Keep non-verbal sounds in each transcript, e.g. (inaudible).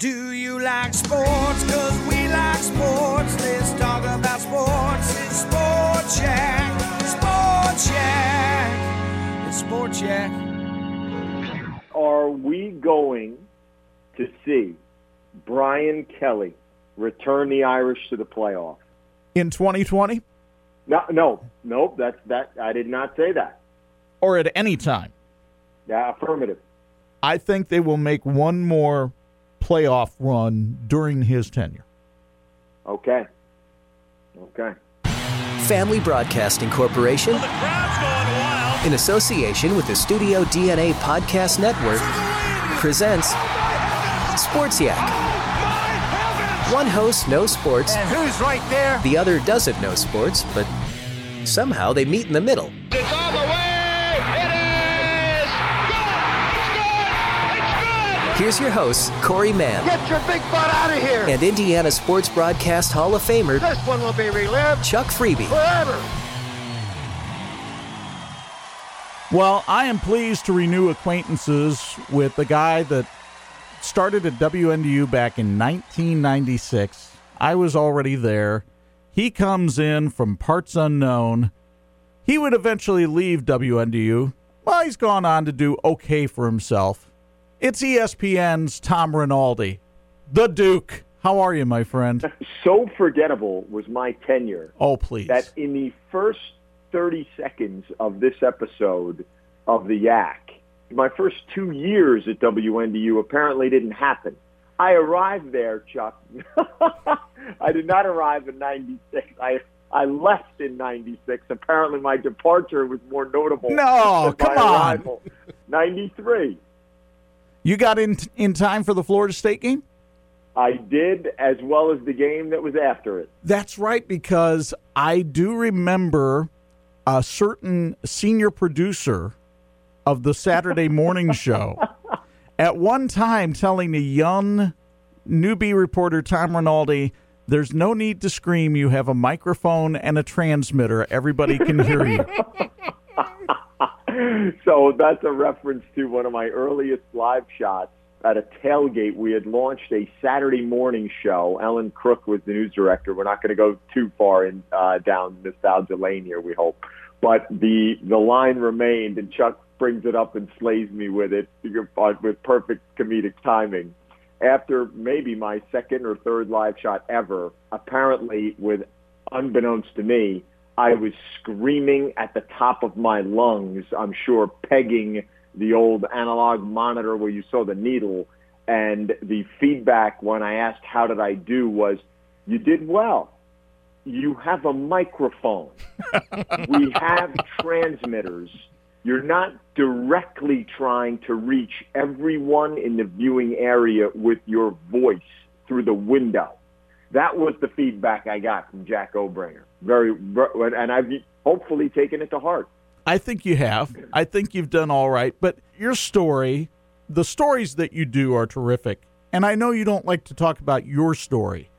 Do you like sports? Cause we like sports. Let's talk about sports. It's Sports Yak. Sports Yak. It's Sports Yak. Are we going to see Brian Kelly return the Irish to the playoff? In 2020 No, no, nope. That's that. I did not say that. or at any time, Yeah, affirmative. I think they will make one more playoff run during his tenure. Okay. Okay. Family Broadcasting Corporation, in association with the Studio DNA Podcast Network, presents Sports Yak. One host knows sports, And who's right there? the other doesn't know sports, but somehow they meet in the middle. Here's your hosts, Corey Mann Get your big butt out of here. and Indiana Sports Broadcast Hall of Famer This one will be relived Chuck Freeby. forever. Well, I am pleased to renew acquaintances with the guy that started at WNDU back in 1996. I was already there. He comes in from parts unknown. He would eventually leave WNDU. Well, he's gone on to do okay for himself. It's ESPN's Tom Rinaldi, the Duke. How are you, my friend? (laughs) So forgettable was my tenure Oh, please. that in the first 30 seconds of this episode of the Yak, my first two years at WNDU apparently didn't happen. I arrived there, Chuck. (laughs) I did not arrive in 96. I I left in 96. Apparently my departure was more notable. No, come on. arrival. 93. You got in in time for the Florida State game? I did as well as the game that was after it. That's right, because I do remember a certain senior producer of the Saturday (laughs) morning show at one time telling the young newbie reporter Tom Rinaldi, there's no need to scream. You have a microphone and a transmitter. Everybody can hear you. (laughs) (laughs) so that's a reference to one of my earliest live shots at a tailgate. We had launched a Saturday morning show. Ellen Crook was the news director. We're not going to go too far in uh, down nostalgia lane here. We hope, but the the line remained, and Chuck brings it up and slays me with it uh, with perfect comedic timing. After maybe my second or third live shot ever, apparently with unbeknownst to me, I was screaming at the top of my lungs, I'm sure pegging the old analog monitor where you saw the needle. And the feedback when I asked how did I do was, you did well. You have a microphone. (laughs) we have transmitters. You're not directly trying to reach everyone in the viewing area with your voice through the window. That was the feedback I got from Jack O'Bringer. Very, and I've hopefully taken it to heart. I think you have. I think you've done all right. But your story, the stories that you do are terrific. And I know you don't like to talk about your story.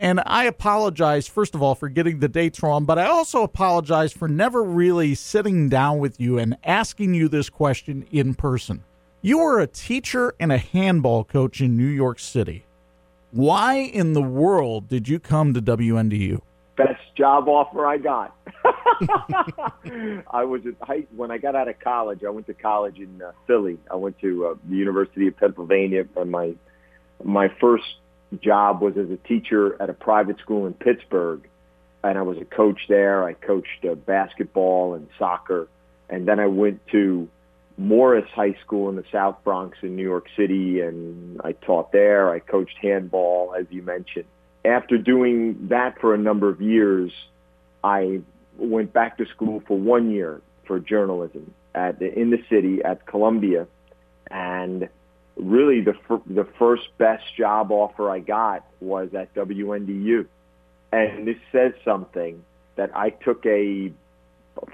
And I apologize, first of all, for getting the dates wrong, but I also apologize for never really sitting down with you and asking you this question in person. You were a teacher and a handball coach in New York City. Why in the world did you come to WNDU? Best job offer I got. (laughs) I was at height when I got out of college. I went to college in uh, Philly. I went to uh, the University of Pennsylvania, and my my first job was as a teacher at a private school in Pittsburgh, and I was a coach there. I coached uh, basketball and soccer, and then I went to Morris High School in the South Bronx in New York City, and I taught there. I coached handball, as you mentioned. After doing that for a number of years, I went back to school for one year for journalism at in the city at Columbia, and really the fir- the first best job offer I got was at WNDU, and this says something that I took a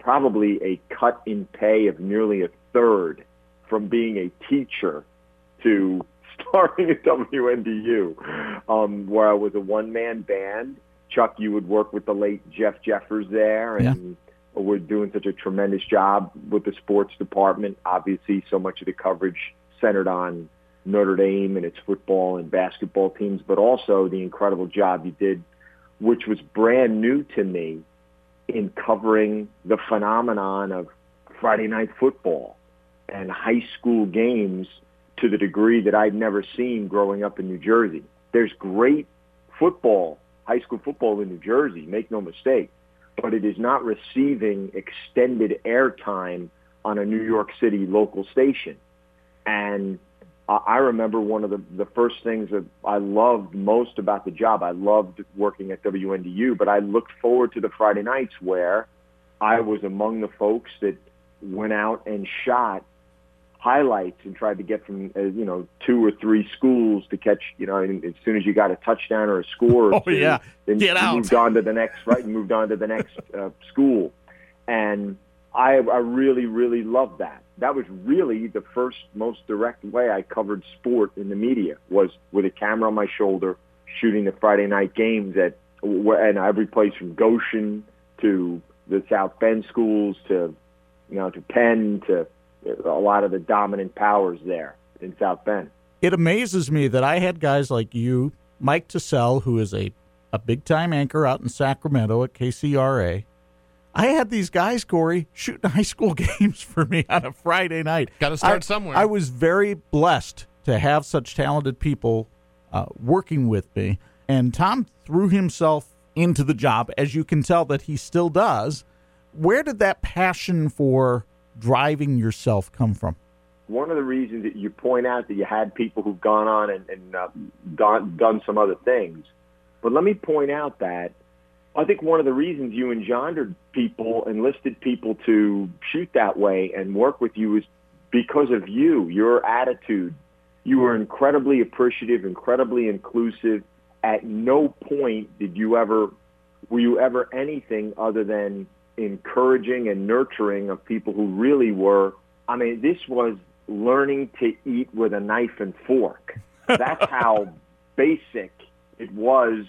probably a cut in pay of nearly a third from being a teacher to (laughs) starting at WNDU, um, where I was a one man band. Chuck, you would work with the late Jeff Jeffers there, and we're doing such a tremendous job with the sports department. Obviously, so much of the coverage centered on Notre Dame and its football and basketball teams, but also the incredible job you did, which was brand new to me in covering the phenomenon of Friday night football and high school games to the degree that I'd never seen growing up in New Jersey. There's great football, high school football in New Jersey, make no mistake, but it is not receiving extended airtime on a New York City local station. And I I remember one of the, the first things that I loved most about the job. I loved working at WNDU, but I looked forward to the Friday nights where I was among the folks that went out and shot highlights and tried to get from uh, you know two or three schools to catch you know and as soon as you got a touchdown or a score or Oh, two, yeah. then Get you out. moved on to the next right you moved on to the next uh, school and I I really really loved that that was really the first most direct way I covered sport in the media was with a camera on my shoulder shooting the Friday night games at and every place from Goshen to the South Bend schools to you know to Penn to a lot of the dominant powers there in South Bend. It amazes me that I had guys like you, Mike Tassell, who is a, a big time anchor out in Sacramento at KCRA. I had these guys, Corey, shooting (laughs) high school games for me on a Friday night. Gotta start I- somewhere. I was very blessed to have such talented people uh, working with me. And Tom threw himself into the job, as you can tell that he still does. Where did that passion for driving yourself come from? One of the reasons that you point out that you had people who've gone on and, and uh, done, done some other things, but let me point out that I think one of the reasons you engendered people, enlisted people to shoot that way and work with you is because of you, your attitude. You were incredibly appreciative, incredibly inclusive. At no point did you ever, were you ever anything other than encouraging and nurturing of people who really were. I mean, this was learning to eat with a knife and fork. That's (laughs) how basic it was.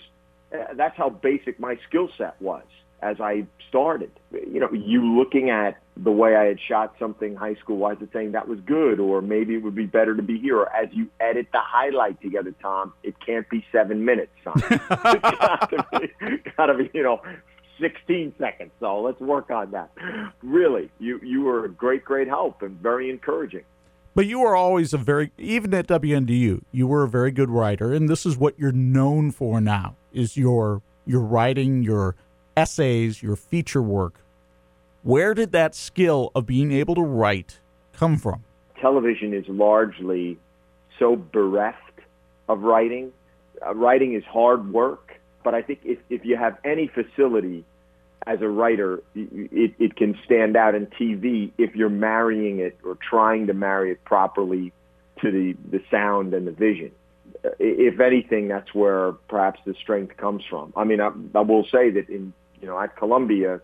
Uh, that's how basic my skill set was as I started. You know, you looking at the way I had shot something high school wise and saying that was good, or maybe it would be better to be here. Or as you edit the highlight together, Tom, it can't be seven minutes, son. it's got to be, got to be, you know, 16 seconds. So let's work on that. Really, you you were a great, great help and very encouraging. But you were always a very, even at WNDU, you were a very good writer, and this is what you're known for now: is your your writing, your essays, your feature work. Where did that skill of being able to write come from? television is largely so bereft of writing. Uh, writing is hard work, but I think if, if you have any facility as a writer, it, it can stand out in TV if you're marrying it or trying to marry it properly to the, the sound and the vision. If anything, that's where perhaps the strength comes from. I mean, I, I will say that in you know at Columbia,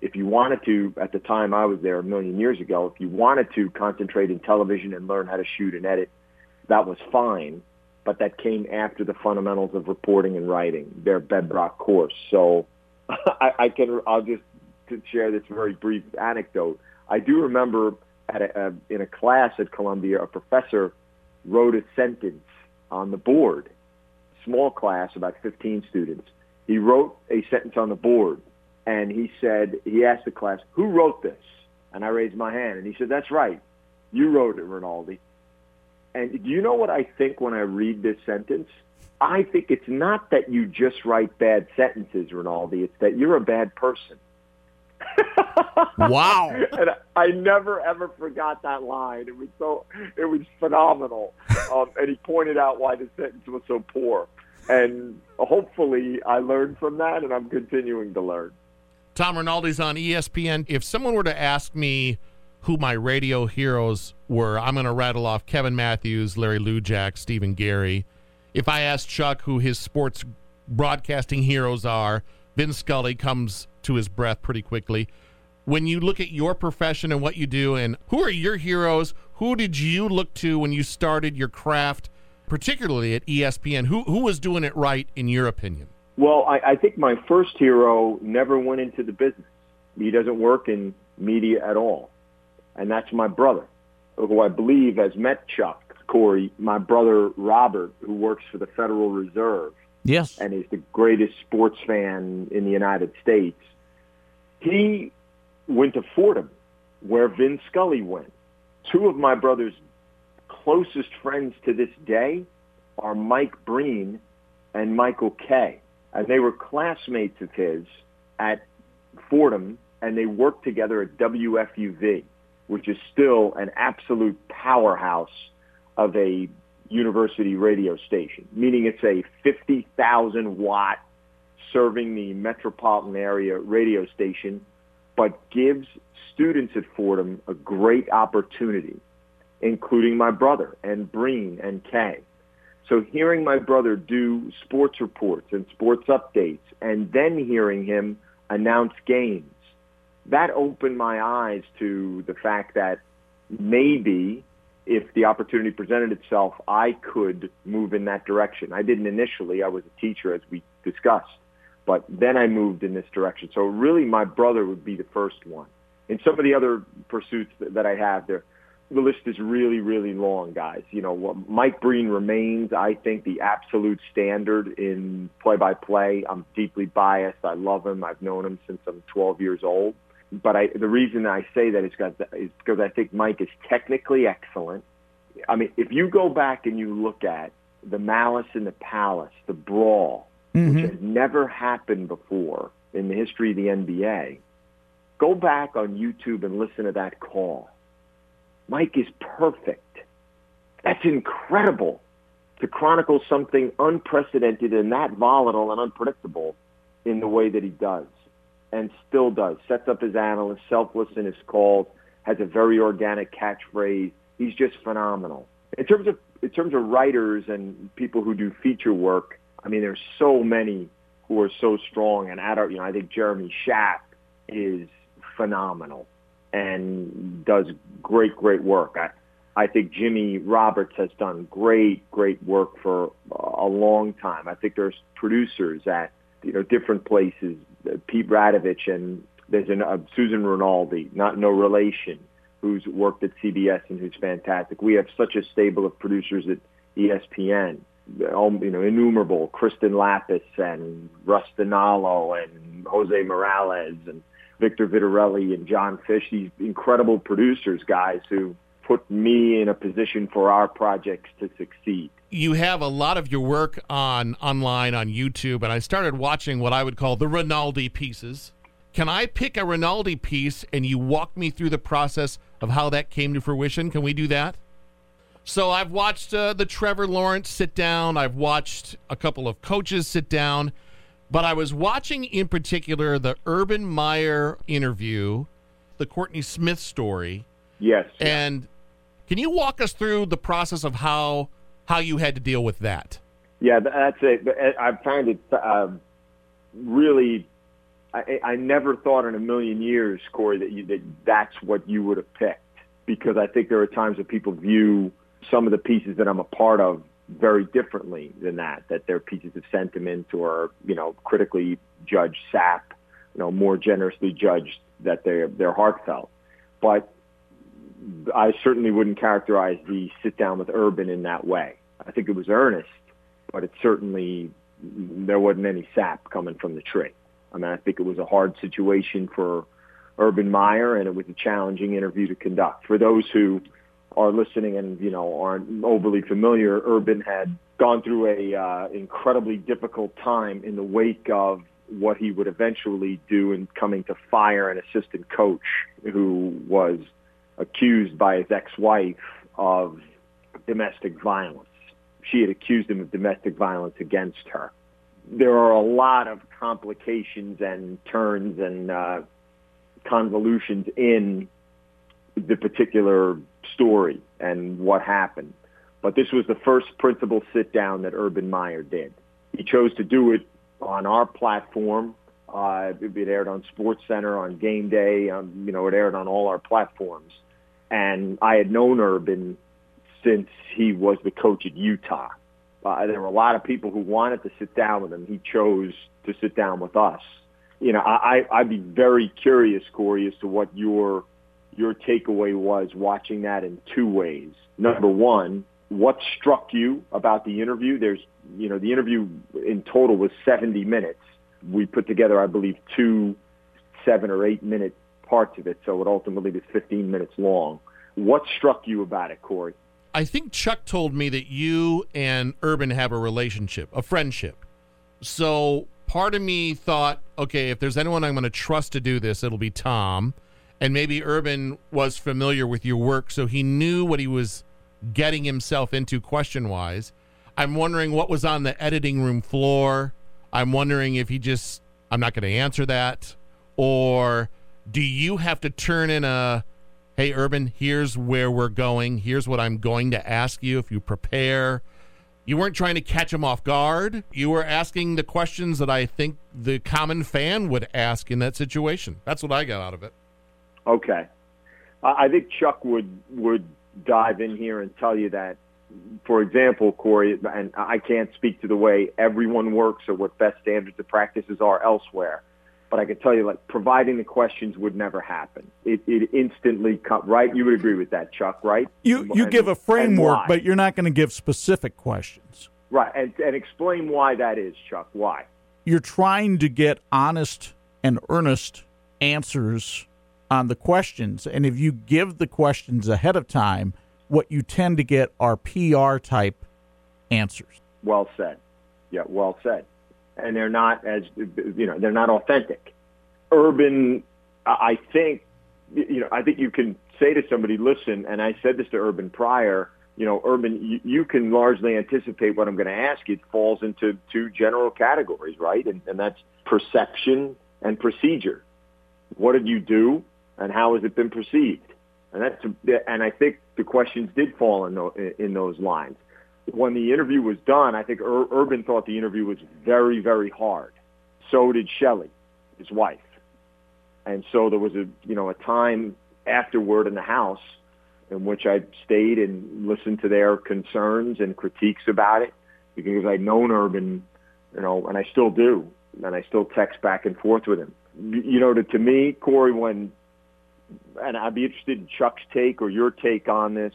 if you wanted to, at the time I was there a million years ago, if you wanted to concentrate in television and learn how to shoot and edit, that was fine. But that came after the fundamentals of reporting and writing, their bedrock course. So (laughs) I, I can, I'll just share this very brief anecdote. I do remember at a, a, in a class at Columbia, a professor wrote a sentence on the board, small class, about 15 students. He wrote a sentence on the board and he said, he asked the class, who wrote this? And I raised my hand, and he said, that's right. You wrote it, Rinaldi. And do you know what I think when I read this sentence? I think it's not that you just write bad sentences, Rinaldi. It's that you're a bad person. (laughs) Wow. and I, never ever forgot that line. It was so, it was phenomenal. Um, and he pointed out why the sentence was so poor. And hopefully, I learned from that, and I'm continuing to learn. Tom Rinaldi's on ESPN. If someone were to ask me who my radio heroes were, I'm going to rattle off Kevin Matthews, Larry Lujack, Stephen Gary. If I ask Chuck who his sports broadcasting heroes are, Vin Scully comes to his breath pretty quickly. When you look at your profession and what you do, and who are your heroes? Who did you look to when you started your craft, particularly at ESPN? Who who was doing it right in your opinion? Well, I, I think my first hero never went into the business. He doesn't work in media at all. And that's my brother, who I believe has met Chuck, Corey, my brother Robert, who works for the Federal Reserve Yes. and is the greatest sports fan in the United States. He went to Fordham, where Vin Scully went. Two of my brother's closest friends to this day are Mike Breen and Michael Kay. And they were classmates of his at Fordham, and they worked together at WFUV, which is still an absolute powerhouse of a university radio station, meaning it's a 50,000 watt serving the metropolitan area radio station, but gives students at Fordham a great opportunity, including my brother and Breen and Kay. So hearing my brother do sports reports and sports updates and then hearing him announce games, that opened my eyes to the fact that maybe if the opportunity presented itself, I could move in that direction. I didn't initially. I was a teacher, as we discussed. But then I moved in this direction. So really, my brother would be the first one. And some of the other pursuits that, I have, there, the list is really, really long, guys. You know, Mike Breen remains, I think, the absolute standard in play-by-play. I'm deeply biased. I love him. I've known him since I'm 12 years old. But I, the reason I say that is because, because I think Mike is technically excellent. I mean, if you go back and you look at the Malice in the Palace, the brawl, which mm-hmm. has never happened before in the history of the NBA, go back on YouTube and listen to that call. Mike is perfect. That's incredible to chronicle something unprecedented and that volatile and unpredictable in the way that he does and still does. Sets up his analyst, selfless in his calls, has a very organic catchphrase. He's just phenomenal. In terms of in terms of writers and people who do feature work, I mean, there's so many who are so strong. And at our, you know, I think Jeremy Schaap is phenomenal and does great, great work. I, I think Jimmy Roberts has done great, great work for a long time. I think there's producers at you know different places, Pete Radovich and there's an, uh, Susan Rinaldi, not no relation, who's worked at CBS and who's fantastic. We have such a stable of producers at ESPN, you know, innumerable, Kristen Lapis and Russ and Jose Morales and Victor Vitarelli and John Fish, these incredible producers, guys who put me in a position for our projects to succeed. You have a lot of your work on online on YouTube, and I started watching what I would call the Rinaldi pieces. Can I pick a Rinaldi piece and you walk me through the process of how that came to fruition? Can we do that? So I've watched uh, the Trevor Lawrence sit down. I've watched a couple of coaches sit down, but I was watching in particular the Urban Meyer interview, the Courtney Smith story, Yes. and can you walk us through the process of how how you had to deal with that? Yeah, that's it. I I find it uh, really. I, I never thought in a million years, Corey, that you, that that's what you would have picked because I think there are times that people view some of the pieces that I'm a part of very differently than that. That they're pieces of sentiment or you know critically judged sap, you know more generously judged that they're they're heartfelt. But I certainly wouldn't characterize the sit down with Urban in that way. I think it was earnest, but it certainly there wasn't any sap coming from the tree. I mean, I think it was a hard situation for Urban Meyer, and it was a challenging interview to conduct. For those who are listening and you know aren't overly familiar, Urban had gone through a uh, incredibly difficult time in the wake of what he would eventually do in coming to fire an assistant coach who was accused by his ex-wife of domestic violence. She had accused him of domestic violence against her. There are a lot of complications and turns and uh, convolutions in the particular story and what happened. But this was the first principal sit down that Urban Meyer did. He chose to do it on our platform. Uh, it aired on Sports Center on game day. Um, you know, it aired on all our platforms. And I had known Urban since he was the coach at Utah. Uh, there were a lot of people who wanted to sit down with him. He chose to sit down with us. You know, I, I'd be very curious, Corey, as to what your your takeaway was watching that in two ways. Number one, what struck you about the interview? There's, you know, the interview in total was 70 minutes. We put together, I believe, two seven or eight minute parts of it, so it ultimately was 15 minutes long. What struck you about it, Corey? I think Chuck told me that you and Urban have a relationship, a friendship. So part of me thought, okay, if there's anyone I'm going to trust to do this, it'll be Tom. And maybe Urban was familiar with your work, so he knew what he was getting himself into question wise. I'm wondering what was on the editing room floor. I'm wondering if he just, I'm not going to answer that. Or do you have to turn in a, hey, Urban, here's where we're going. Here's what I'm going to ask you if you prepare. You weren't trying to catch him off guard. You were asking the questions that I think the common fan would ask in that situation. That's what I got out of it. Okay. I think Chuck would would dive in here and tell you that, for example, Corey, and I can't speak to the way everyone works or what best standards of practices are elsewhere, but I can tell you, like, providing the questions would never happen. It, it instantly cut, right? You would agree with that, Chuck, right? You, you And- give a framework, but you're not going to give specific questions. Right, and, and explain why that is, Chuck. Why? You're trying to get honest and earnest answers on the questions. And if you give the questions ahead of time, what you tend to get are PR type answers. Well said. Yeah, well said. And they're not as you know, they're not authentic. Urban, I think, you know, I think you can say to somebody, listen, and I said this to Urban prior. You know, Urban, you, you can largely anticipate what I'm going to ask. It falls into two general categories, right? And, and that's perception and procedure. What did you do, and how has it been perceived? And that's, and I think the questions did fall in, in those lines when the interview was done, I think Ur- Urban thought the interview was very, very hard. So did Shelley, his wife. And so there was a, you know, a time afterward in the house in which I stayed and listened to their concerns and critiques about it because I'd known Urban, you know, and I still do, and I still text back and forth with him. You know, to, to me, Corey, when, and I'd be interested in Chuck's take or your take on this,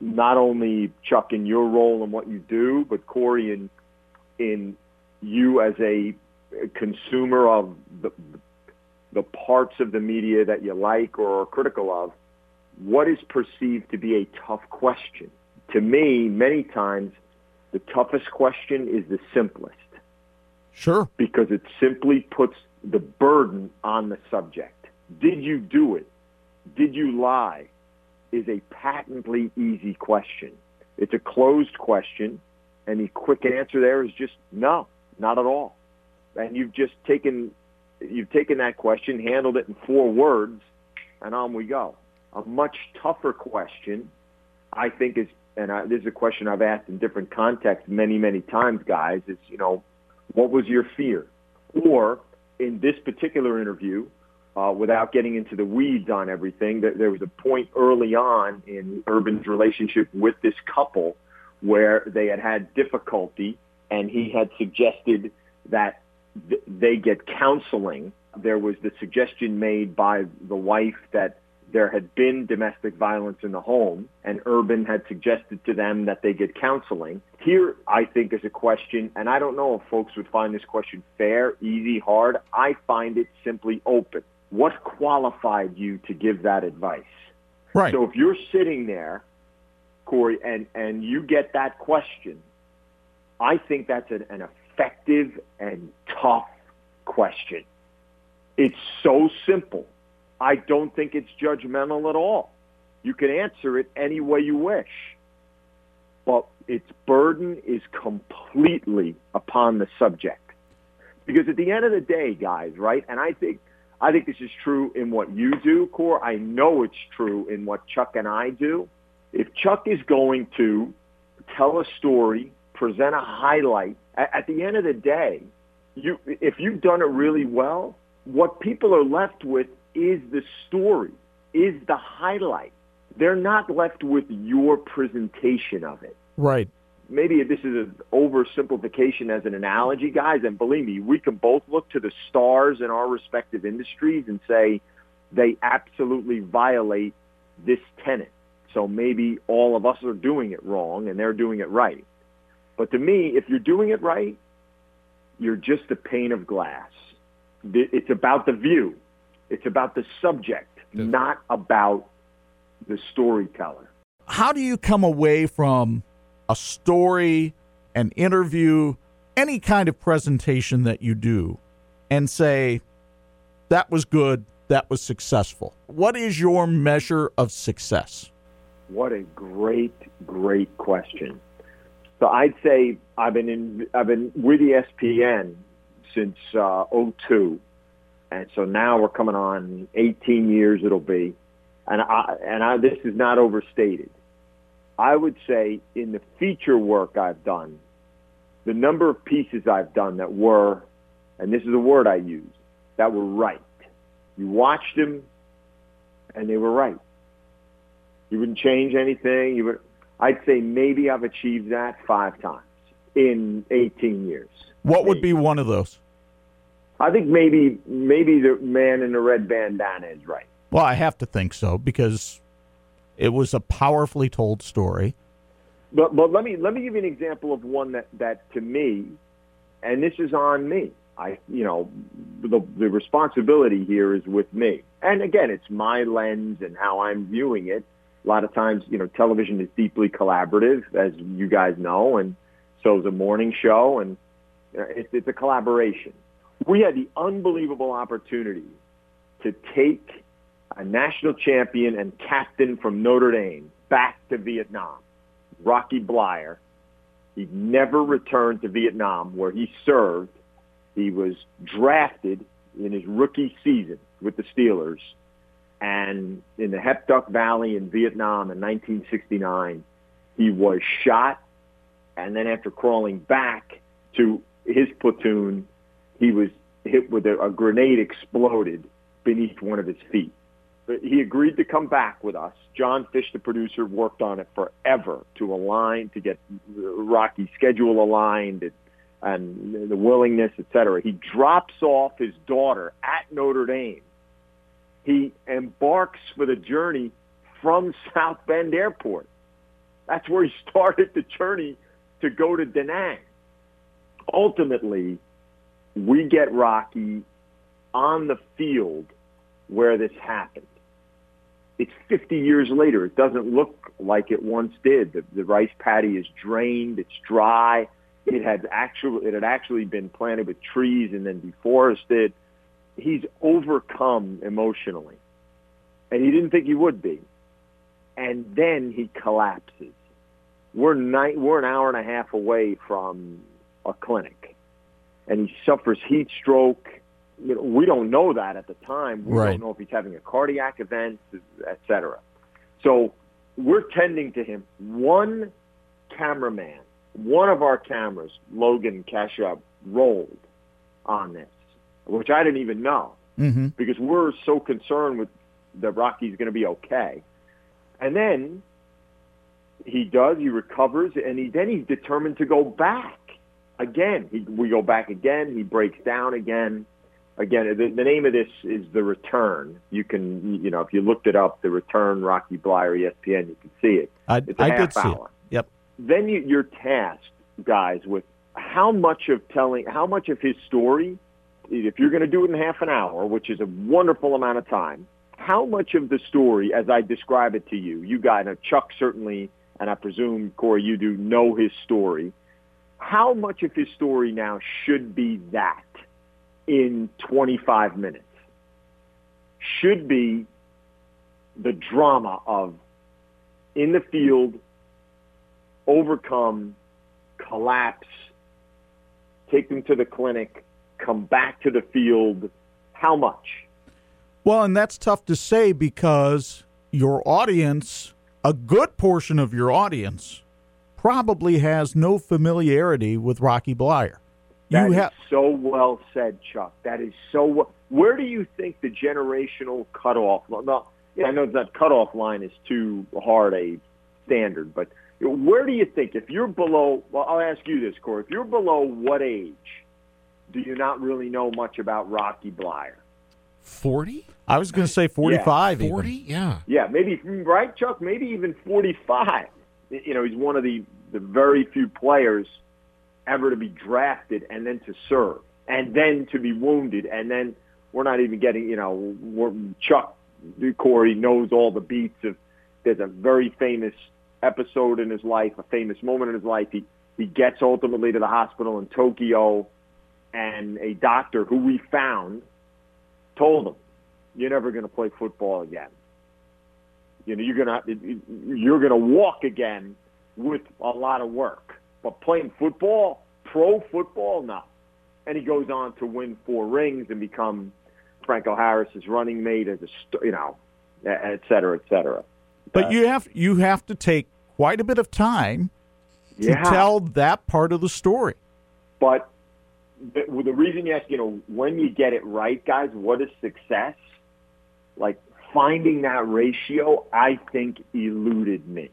not only Chuck in your role and what you do, but Corey in in you as a consumer of the the parts of the media that you like or are critical of. What is perceived to be a tough question? To me, many times, the toughest question is the simplest Sure. because it simply puts the burden on the subject. Did you do it? Did you lie? Is a patently easy question. It's a closed question, and the quick answer there is just no, not at all. And you've just taken you've taken that question, handled it in four words, and on we go. A much tougher question, I think, is and I, this is a question I've asked in different contexts many, many times, guys. Is you know, what was your fear? Or in this particular interview, uh, without getting into the weeds on everything, there, there was a point early on in Urban's relationship with this couple where they had had difficulty, and he had suggested that th- they get counseling. There was the suggestion made by the wife that there had been domestic violence in the home, and Urban had suggested to them that they get counseling. Here, I think, is a question, and I don't know if folks would find this question fair, easy, hard. I find it simply open. What qualified you to give that advice? Right. So if you're sitting there, Corey, and, and you get that question, I think that's an, an effective and tough question. It's so simple. I don't think it's judgmental at all. You can answer it any way you wish. But its burden is completely upon the subject. Because at the end of the day, guys, right? And I think I think this is true in what you do, Core. I know it's true in what Chuck and I do. If Chuck is going to tell a story, present a highlight, at, the end of the day, you if you've done it really well, what people are left with is the story, is the highlight. They're not left with your presentation of it. Right. Maybe this is an oversimplification as an analogy, guys, and believe me, we can both look to the stars in our respective industries and say they absolutely violate this tenet. So maybe all of us are doing it wrong and they're doing it right. But to me, if you're doing it right, you're just a pane of glass. It's about the view. It's about the subject, not about the storyteller. How do you come away from a story, an interview, any kind of presentation that you do and say, that was good, that was successful? What is your measure of success? What a great, great question. So I'd say I've been in, I've been with ESPN since uh, 02. And so now we're coming on 18 years it'll be. And I, and I, this is not overstated. I would say in the feature work I've done, the number of pieces I've done that were, and this is a word I use, that were right. You watched them and they were right. You wouldn't change anything. You would, I'd say maybe I've achieved that five times in 18 years. What would be one of those? I think maybe maybe the man in the red bandana is right. Well, I have to think so because it was a powerfully told story. But but let me let me give you an example of one that that to me, and this is on me. I you know the the responsibility here is with me. And again, it's my lens and how I'm viewing it. A lot of times, you know, television is deeply collaborative, as you guys know, and so is a morning show, and uh, it's, it's a collaboration we had the unbelievable opportunity to take a national champion and captain from Notre Dame back to Vietnam, Rocky Bleier. He never returned to Vietnam where he served. He was drafted in his rookie season with the Steelers. And in the Hiep Duc Valley in Vietnam in 1969, he was shot. And then after crawling back to his platoon, he was hit with a, a grenade exploded beneath one of his feet. He agreed to come back with us. John Fish, the producer, worked on it forever to align, to get Rocky's schedule aligned and, and the willingness, et cetera. He drops off his daughter at Notre Dame. He embarks for the journey from South Bend Airport. That's where he (laughs) started the journey to go to Da Nang. Ultimately, we get Rocky on the field where this happened. It's 50 years later. It doesn't look like it once did. The, the rice paddy is drained. It's dry. It had actually it had actually been planted with trees and then deforested. He's overcome emotionally, and he didn't think he would be. And then he collapses. We're night, we're an hour and a half away from a clinic and he suffers heat stroke. You know, we don't know that at the time. We Right. don't know if he's having a cardiac event, etc. So we're tending to him. One cameraman, one of our cameras, Logan Kashup, rolled on this, which I didn't even know Mm-hmm. because we're so concerned with that Rocky's going to be okay. And then he does, he recovers, and he then he's determined to go back again. He, we go back again. He breaks down again. Again, the, the name of this is The Return. You can, you know, if you looked it up, The Return, Rocky Bleier, ESPN, you can see it. I, It's a I half did see it. Yep. Then you, you're tasked, guys, with how much of telling, how much of his story, if you're going to do it in half an hour, which is a wonderful amount of time, how much of the story, as I describe it to you, you guys, now Chuck certainly, and I presume Corey, you do know his story. How much of his story now should be that in 25 minutes? Should be the drama of in the field, overcome, collapse, take them to the clinic, come back to the field. How much? Well, and that's tough to say because your audience, a good portion of your audience, probably has no familiarity with Rocky Bleier. That You is have so well said, Chuck. That is so. Well, where do you think the generational cutoff? No, yeah, I know that cutoff line is too hard a standard, but where do you think if you're below? Well, I'll ask you this, Corey. If you're below what age do you not really know much about Rocky Bleier? 40? I was going to say 45 even. 40? Yeah. Yeah, maybe right, Chuck. Maybe even forty-five. You know, he's one of the the very few players ever to be drafted and then to serve and then to be wounded and then we're not even getting. You know, we're, Chuck Corey knows all the beats of. There's a very famous episode in his life, a famous moment in his life. He he gets ultimately to the hospital in Tokyo, and a doctor who we found told him, "You're never going to play football again. You know, you're gonna you're gonna walk again with a lot of work, but playing football, pro football, no." And he goes on to win four rings and become Franco Harris's running mate as a st- you know, et cetera, et cetera. But uh, you have you have to take quite a bit of time to Yeah. tell that part of the story. But the, well, the reason you ask, you know, when you get it right, guys, what is success? Like finding that ratio, I think eluded me.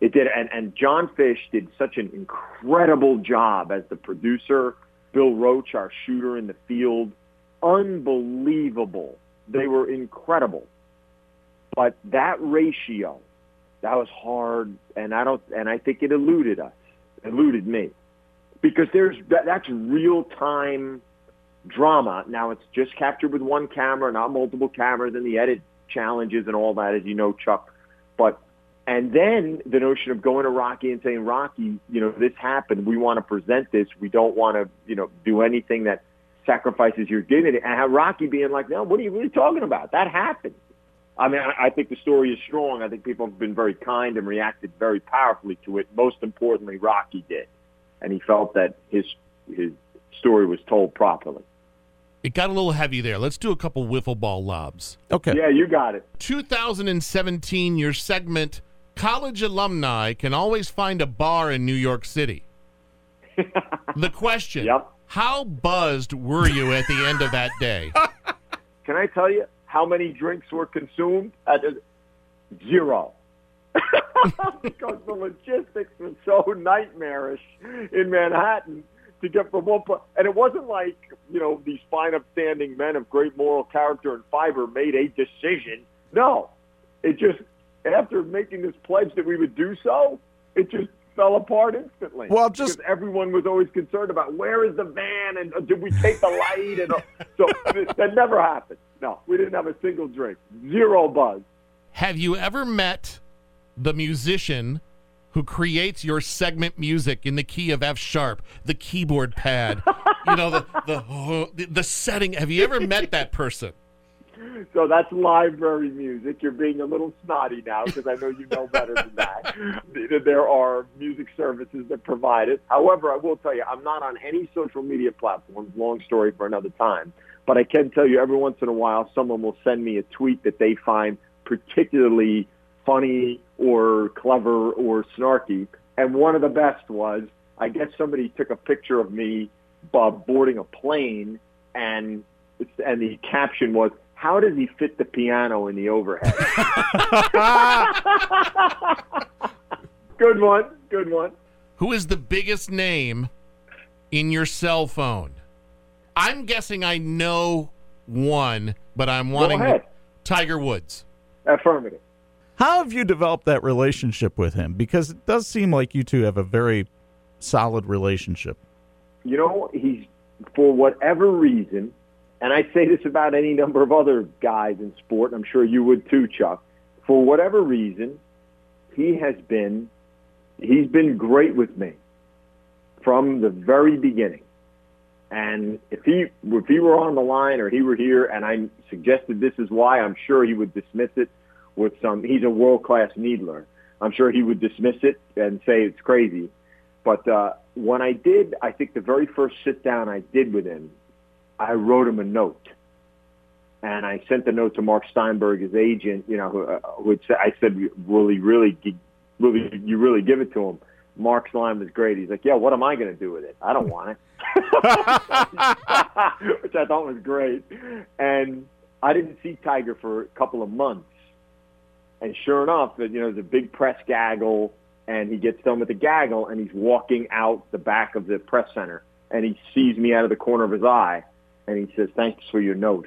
It did, and, and John Fish did such an incredible job as the producer. Bill Roach, our shooter in the field, unbelievable. They were incredible. But that ratio, that was hard, and I don't, and I think it eluded us, eluded me because there's that, that's real time drama. Now it's just captured with one camera, not multiple cameras, and the edit challenges and all that, as you know, Chuck. But and then the notion of going to Rocky and saying, Rocky, you know, this happened. We want to present this. We don't want to, you know, do anything that sacrifices your dignity. And have Rocky being like, no, what are you really talking about? That happened. I mean, I, I think the story is strong. I think people have been very kind and reacted very powerfully to it. Most importantly, Rocky did and he felt that his his story was told properly. It got a little heavy there. Let's do a couple wiffle ball lobs. Okay. Yeah, you got it. 2017, your segment, College Alumni Can Always Find a Bar in New York City. (laughs) the question Yep. How buzzed were you at the end of that day? (laughs) Can I tell you how many drinks were consumed? Uh, at the- zero. (laughs) because the logistics were so nightmarish in Manhattan to get from one place. And it wasn't like, you know, these fine upstanding men of great moral character and fiber made a decision. No. It just, after making this pledge that we would do so, it just fell apart instantly. Well, just- because everyone was always concerned about where is the van and uh, did we take the light and uh, so that never happened. No, we didn't have a single drink, zero buzz. Have you ever met the musician who creates your segment music in the key of F sharp, the keyboard pad, you know, the the, the the setting? Have you ever met that person? So that's library music. You're being a little snotty now because I know you know better than that. (laughs) There are music services that provide it. However, I will tell you, I'm not on any social media platforms. Long story for another time. But I can tell you, every once in a while, someone will send me a tweet that they find particularly funny or clever or snarky. And one of the best was, I guess somebody took a picture of me uh, boarding a plane, and and the caption was, "How does he fit the piano in the overhead?" (laughs) good one, good one. Who is the biggest name in your cell phone? I'm guessing I know one, but I'm wanting ahead. Tiger Woods. Affirmative. How have you developed that relationship with him? Because it does seem like you two have a very solid relationship. you know, he's for whatever reason, and I say this about any number of other guys in sport, and I'm sure you would too, Chuck. For whatever reason, he has been he's been great with me from the very beginning. And if he if he were on the line or he were here and I suggested this is why, I'm sure he would dismiss it with some he's a world class needler. I'm sure he would dismiss it and say it's crazy. But uh, when I did, I think the very first sit down I did with him, I wrote him a note. And I sent the note to Mark Steinberg, his agent. You know, who, uh, who I said, "Will he really, really, you really give it to him?" Mark's line was great. He's like, "Yeah, what am I going to do with it? I don't want it," (laughs) which I thought was great. And I didn't see Tiger for a couple of months. And sure enough, you know, there's a big press gaggle, and he gets done with the gaggle, and he's walking out the back of the press center, and he sees me out of the corner of his eye, and he says, "Thanks for your note."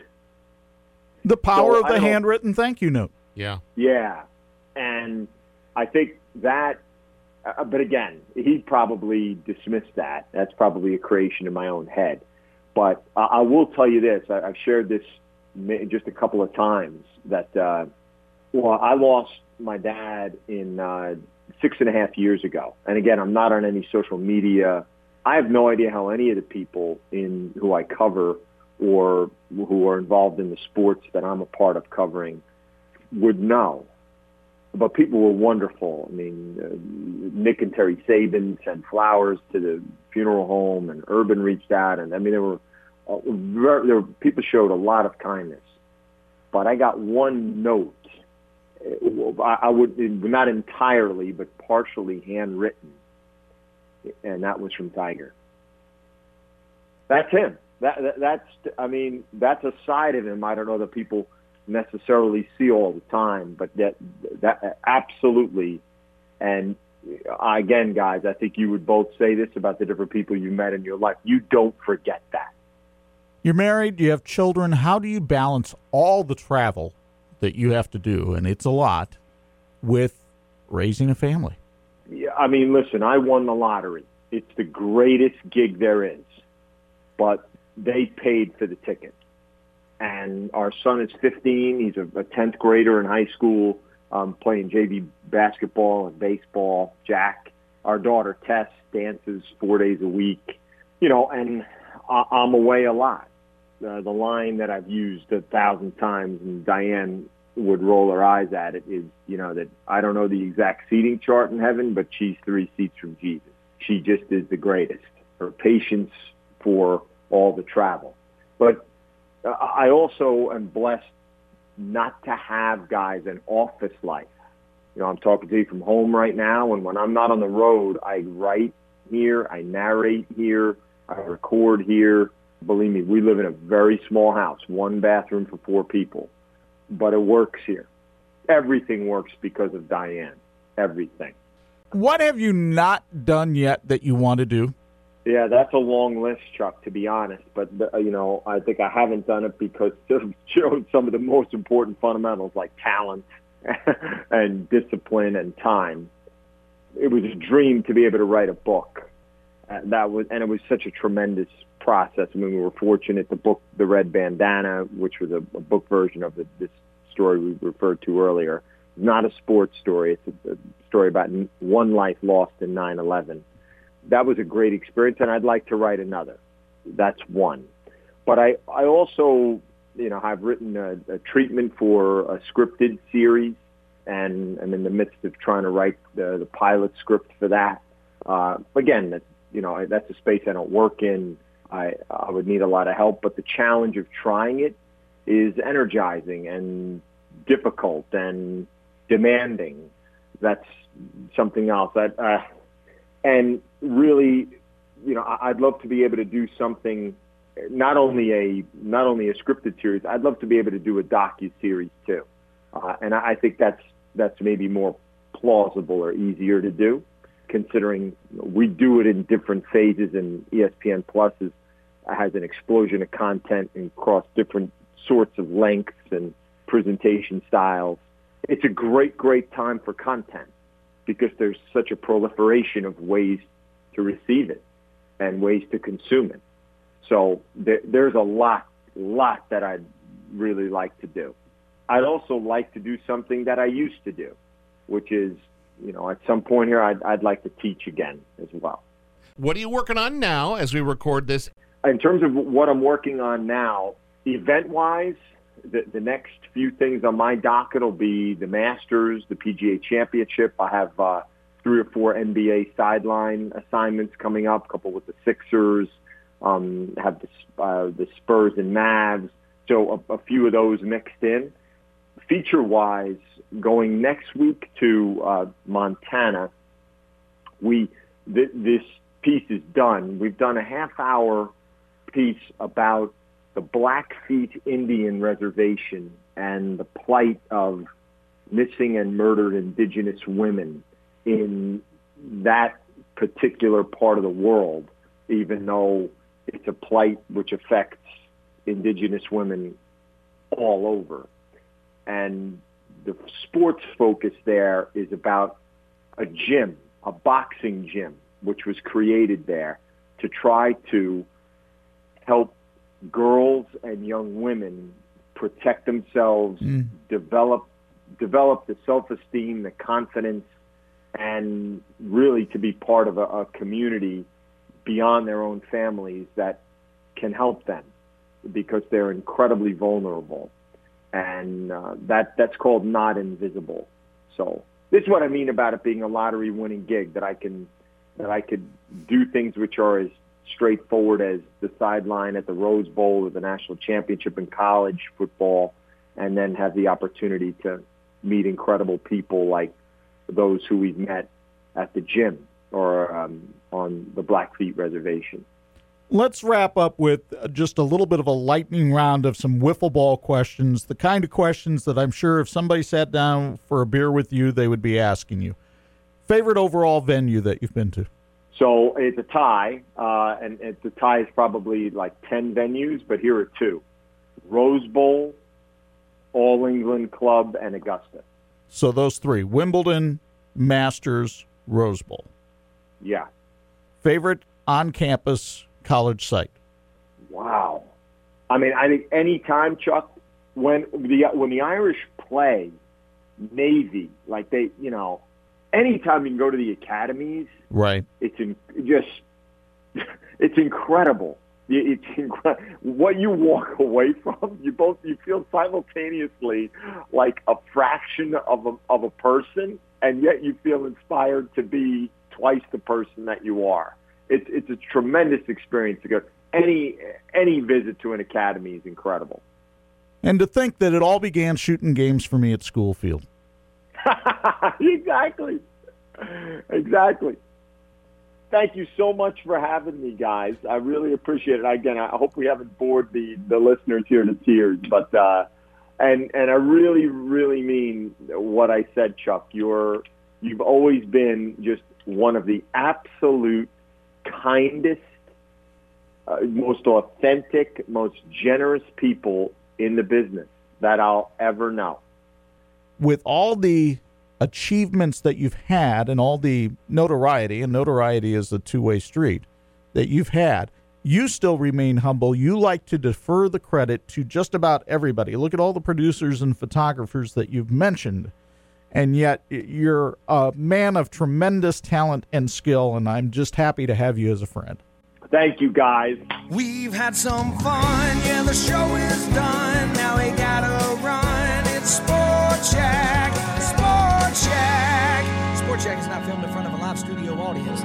The power So, of the handwritten thank you note. Yeah. Yeah, and I think that. Uh, but again, he probably dismissed that. That's probably a creation in my own head. But I I will tell you this: I, I've shared this just a couple of times. That uh, well, I lost my dad in uh, six and a half years ago. And again, I'm not on any social media. I have no idea how any of the people in who I cover or who are involved in the sports that I'm a part of covering would know. But people were wonderful. I mean, uh, Nick and Terry Saban sent flowers to the funeral home, and Urban reached out, and I mean, there were, uh, ver there were people showed a lot of kindness. But I got one note. Uh, I, I would not entirely, but partially handwritten, and that was from Tiger. That's him. That, that that's I mean that's a side of him I don't know that people necessarily see all the time, but that that absolutely. And again, guys, I think you would both say this about the different people you met in your life. You don't forget that. You're married, you have children. How do you balance all the travel that you have to do, and it's a lot, with raising a family? Yeah, I mean, listen, I won the lottery. It's the greatest gig there is, but they paid for the ticket. And our son is 15. He's a, a 10th grader in high school, um, playing JV basketball and baseball. Jack, our daughter Tess, dances four days a week. You know, and I, I'm away a lot. Uh, the line that I've used a thousand times, and Diane would roll her eyes at it, is you know that I don't know the exact seating chart in heaven, but she's three seats from Jesus. She just is the greatest. Her patience for all the travel, but I also am blessed not to have guys an office life. You know, I'm talking to you from home right now, and when I'm not on the road, I write here, I narrate here, I record here. Believe me, we live in a very small house, one bathroom for four people, but it works here. Everything works because of Diane. Everything. What have you not done yet that you want to do? Yeah, that's a long list, Chuck. To be honest, but uh, you know, I think I haven't done it because (laughs) it showed some of the most important fundamentals like talent (laughs) and discipline and time. It was a dream to be able to write a book. Uh, that was, and it was such a tremendous process. I mean, we were fortunate to book the Red Bandana, which was a, a book version of the, this story we referred to earlier. Not a sports story; it's a, a story about one life lost in 9/11 that was a great experience and I'd like to write another. That's one. But I, I also, you know, I've written a, a treatment for a scripted series and I'm in the midst of trying to write the, the pilot script for that. Uh, again, that, you know, that's a space I don't work in. I, I would need a lot of help, but the challenge of trying it is energizing and difficult and demanding. That's something else. I, uh, and really, you know, I'd love to be able to do something, not only a not only a scripted series. I'd love to be able to do a docu series too, uh, and I think that's that's maybe more plausible or easier to do, considering we do it in different phases, and ESPN Plus is, has an explosion of content across different sorts of lengths and presentation styles. It's a great, great time for content because there's such a proliferation of ways to receive it and ways to consume it. So there, there's a lot, lot that I'd really like to do. I'd also like to do something that I used to do, which is, you know, at some point here, I'd, I'd like to teach again as well. What are you working on now as we record this? In terms of what I'm working on now, event-wise, the, the next few things on my docket will be the Masters, the PGA Championship. I have uh, three or four NBA sideline assignments coming up, a couple with the Sixers, um, have the, uh, the Spurs and Mavs, so a, a few of those mixed in. Feature wise, going next week to uh, Montana, we th- this piece is done. We've done a half hour piece about the Blackfeet Indian Reservation and the plight of missing and murdered indigenous women in that particular part of the world, even though it's a plight which affects indigenous women all over. And the sports focus there is about a gym, a boxing gym, which was created there to try to help girls and young women protect themselves, Mm. develop develop the self-esteem, the confidence, and really to be part of a, a community beyond their own families that can help them because they're incredibly vulnerable, and uh, that that's called not invisible. So this is what I mean about it being a lottery winning gig that I can that I could do things which are as straightforward as the sideline at the Rose Bowl or the national championship in college football, and then have the opportunity to meet incredible people like those who we've met at the gym or um, on the Blackfeet Reservation. Let's wrap up with just a little bit of a lightning round of some wiffle ball questions, the kind of questions that I'm sure if somebody sat down for a beer with you, they would be asking you. Favorite overall venue that you've been to? So it's a tie, uh, and it's the tie is probably like 10 venues, but here are two. Rose Bowl, All England Club, and Augusta. So those three Wimbledon, Masters, Rose Bowl. Yeah. Favorite on campus college site? Wow. I mean, I think any time, Chuck, when the when the Irish play Navy, like they, you know, anytime you can go to the academies, Right. it's in, just (laughs) it's incredible. It's incre- what you walk (laughs) away from. You both you feel simultaneously like a fraction of a, of a person, and yet you feel inspired to be twice the person that you are. It's it's a tremendous experience to go. Any any visit to an academy is incredible. And to think that it all began shooting games for me at Schoolfield. (laughs) exactly. Exactly. Thank you so much for having me, guys. I really appreciate it. Again, I hope we haven't bored the, the listeners here to tears, but uh, and and I really, really mean what I said, Chuck. You're you've always been just one of the absolute kindest, uh, most authentic, most generous people in the business that I'll ever know. with all the achievements that you've had and all the notoriety, and notoriety is a two way street that you've had, you still remain humble. You like to defer the credit to just about everybody. Look at all the producers and photographers that you've mentioned. And yet you're a man of tremendous talent and skill, and I'm just happy to have you as a friend. Thank you, guys. We've had some fun, yeah, the show is done. Now we gotta run. It's Sports Yak, live studio audience.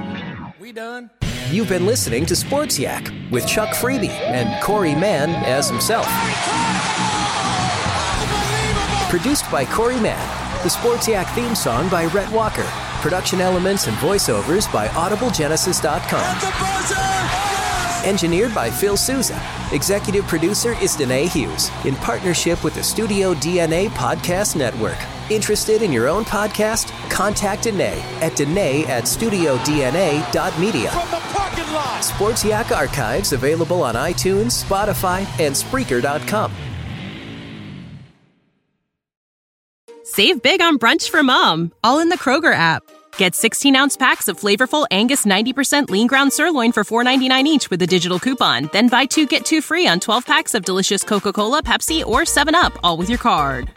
We done? You've been listening to Sports Yak with Chuck Freeby and Corey Mann as himself. Produced by Corey Mann. The Sports Yak theme song by Rhett Walker. Production elements and voiceovers by AudibleGenesis.com. Engineered by Phil Souza. Executive producer is Danae Hughes in partnership with the Studio DNA Podcast Network. Interested in your own podcast? Contact Danae at Danae at studiodna.media. From the parking lot. Sports Yak archives available on iTunes, Spotify, and Spreaker.com. Save big on brunch for mom, all in the Kroger app. Get 16 ounce packs of flavorful Angus 90% lean ground sirloin for $4.99 each with a digital coupon. Then buy two get two free on 12 packs of delicious Coca Cola, Pepsi, or 7UP, all with your card.